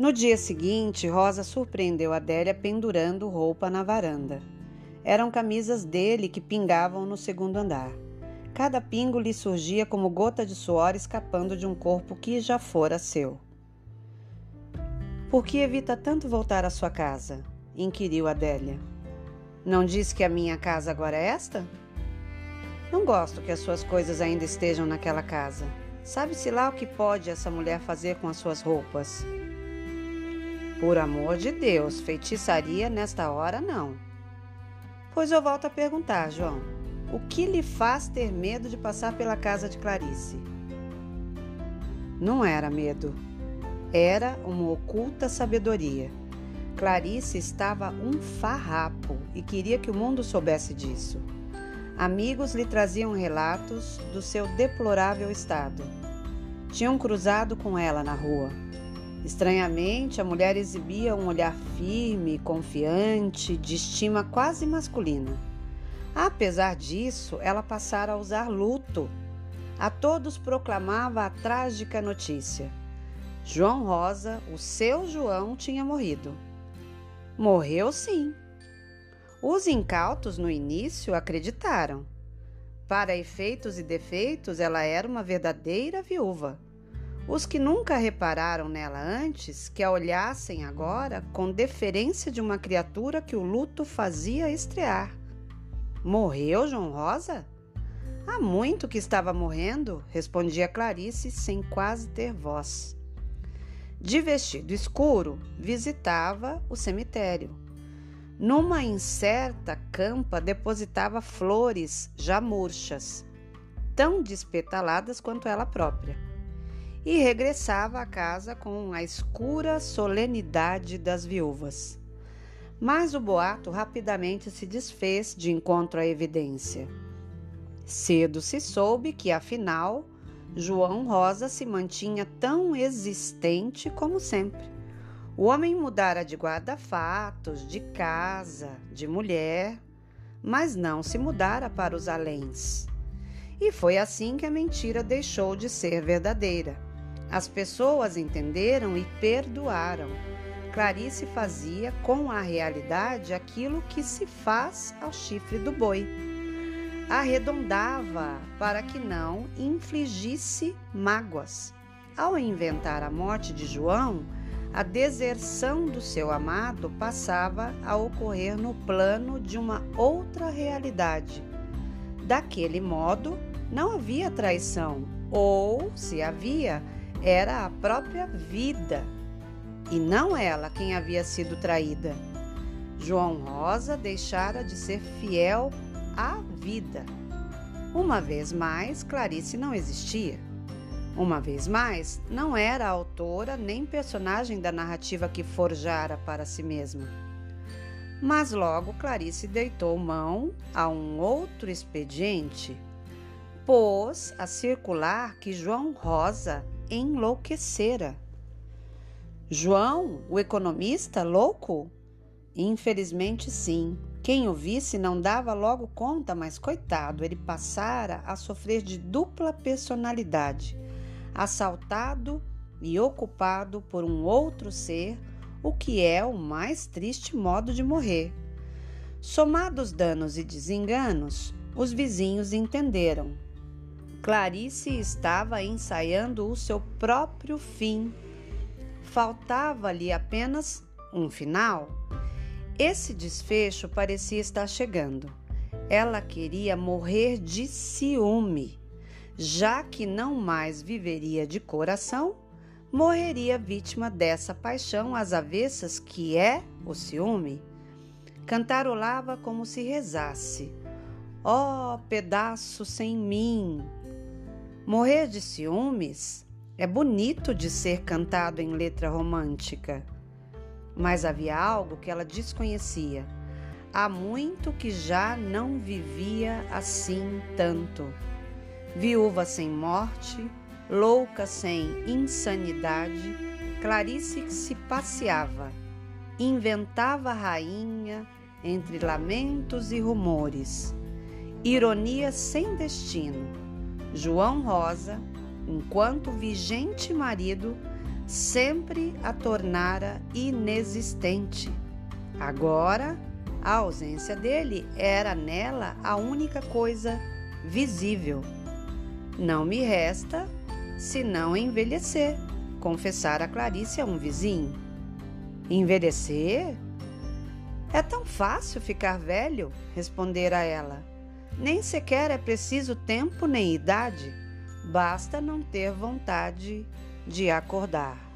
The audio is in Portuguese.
No dia seguinte, Rosa surpreendeu Adélia pendurando roupa na varanda. Eram camisas dele que pingavam no segundo andar. Cada pingo lhe surgia como gota de suor escapando de um corpo que já fora seu. Por que evita tanto voltar à sua casa? inquiriu Adélia. Não diz que a minha casa agora é esta? Não gosto que as suas coisas ainda estejam naquela casa. Sabe-se lá o que pode essa mulher fazer com as suas roupas? Por amor de Deus, feitiçaria nesta hora não. Pois eu volto a perguntar, João: o que lhe faz ter medo de passar pela casa de Clarice? Não era medo, era uma oculta sabedoria. Clarice estava um farrapo e queria que o mundo soubesse disso. Amigos lhe traziam relatos do seu deplorável estado. Tinham cruzado com ela na rua. Estranhamente, a mulher exibia um olhar firme, confiante, de estima quase masculina. Apesar disso, ela passara a usar luto. A todos proclamava a trágica notícia. João Rosa, o seu João, tinha morrido. Morreu sim, os incautos no início acreditaram. Para efeitos e defeitos, ela era uma verdadeira viúva. Os que nunca repararam nela antes, que a olhassem agora com deferência de uma criatura que o luto fazia estrear. Morreu João Rosa? Há muito que estava morrendo, respondia Clarice sem quase ter voz. De vestido escuro, visitava o cemitério. Numa incerta campa depositava flores já murchas, tão despetaladas quanto ela própria, e regressava à casa com a escura solenidade das viúvas. Mas o boato rapidamente se desfez de encontro à evidência. Cedo se soube que, afinal, João Rosa se mantinha tão existente como sempre o homem mudara de guarda-fatos, de casa, de mulher, mas não se mudara para os aléns. E foi assim que a mentira deixou de ser verdadeira. As pessoas entenderam e perdoaram. Clarice fazia com a realidade aquilo que se faz ao chifre do boi. Arredondava para que não infligisse mágoas. Ao inventar a morte de João, a deserção do seu amado passava a ocorrer no plano de uma outra realidade. Daquele modo, não havia traição, ou, se havia, era a própria vida, e não ela quem havia sido traída. João Rosa deixara de ser fiel à vida. Uma vez mais, Clarice não existia. Uma vez mais, não era autora nem personagem da narrativa que forjara para si mesma. Mas logo Clarice deitou mão a um outro expediente, pôs a circular que João Rosa enlouquecera. João, o economista, louco? Infelizmente, sim. Quem o visse não dava logo conta, mas coitado, ele passara a sofrer de dupla personalidade assaltado e ocupado por um outro ser, o que é o mais triste modo de morrer. Somados danos e desenganos, os vizinhos entenderam. Clarice estava ensaiando o seu próprio fim. Faltava-lhe apenas um final. Esse desfecho parecia estar chegando. Ela queria morrer de ciúme já que não mais viveria de coração, morreria vítima dessa paixão às avessas que é o ciúme. Cantarolava como se rezasse: Ó oh, pedaço sem mim! Morrer de ciúmes é bonito de ser cantado em letra romântica. Mas havia algo que ela desconhecia. Há muito que já não vivia assim tanto viúva sem morte, louca sem insanidade, Clarice se passeava, inventava rainha entre lamentos e rumores, ironia sem destino. João Rosa, enquanto vigente marido, sempre a tornara inexistente. Agora, a ausência dele era nela a única coisa visível. Não me resta senão envelhecer, confessara Clarice a um vizinho. Envelhecer? É tão fácil ficar velho, respondera ela. Nem sequer é preciso tempo nem idade, basta não ter vontade de acordar.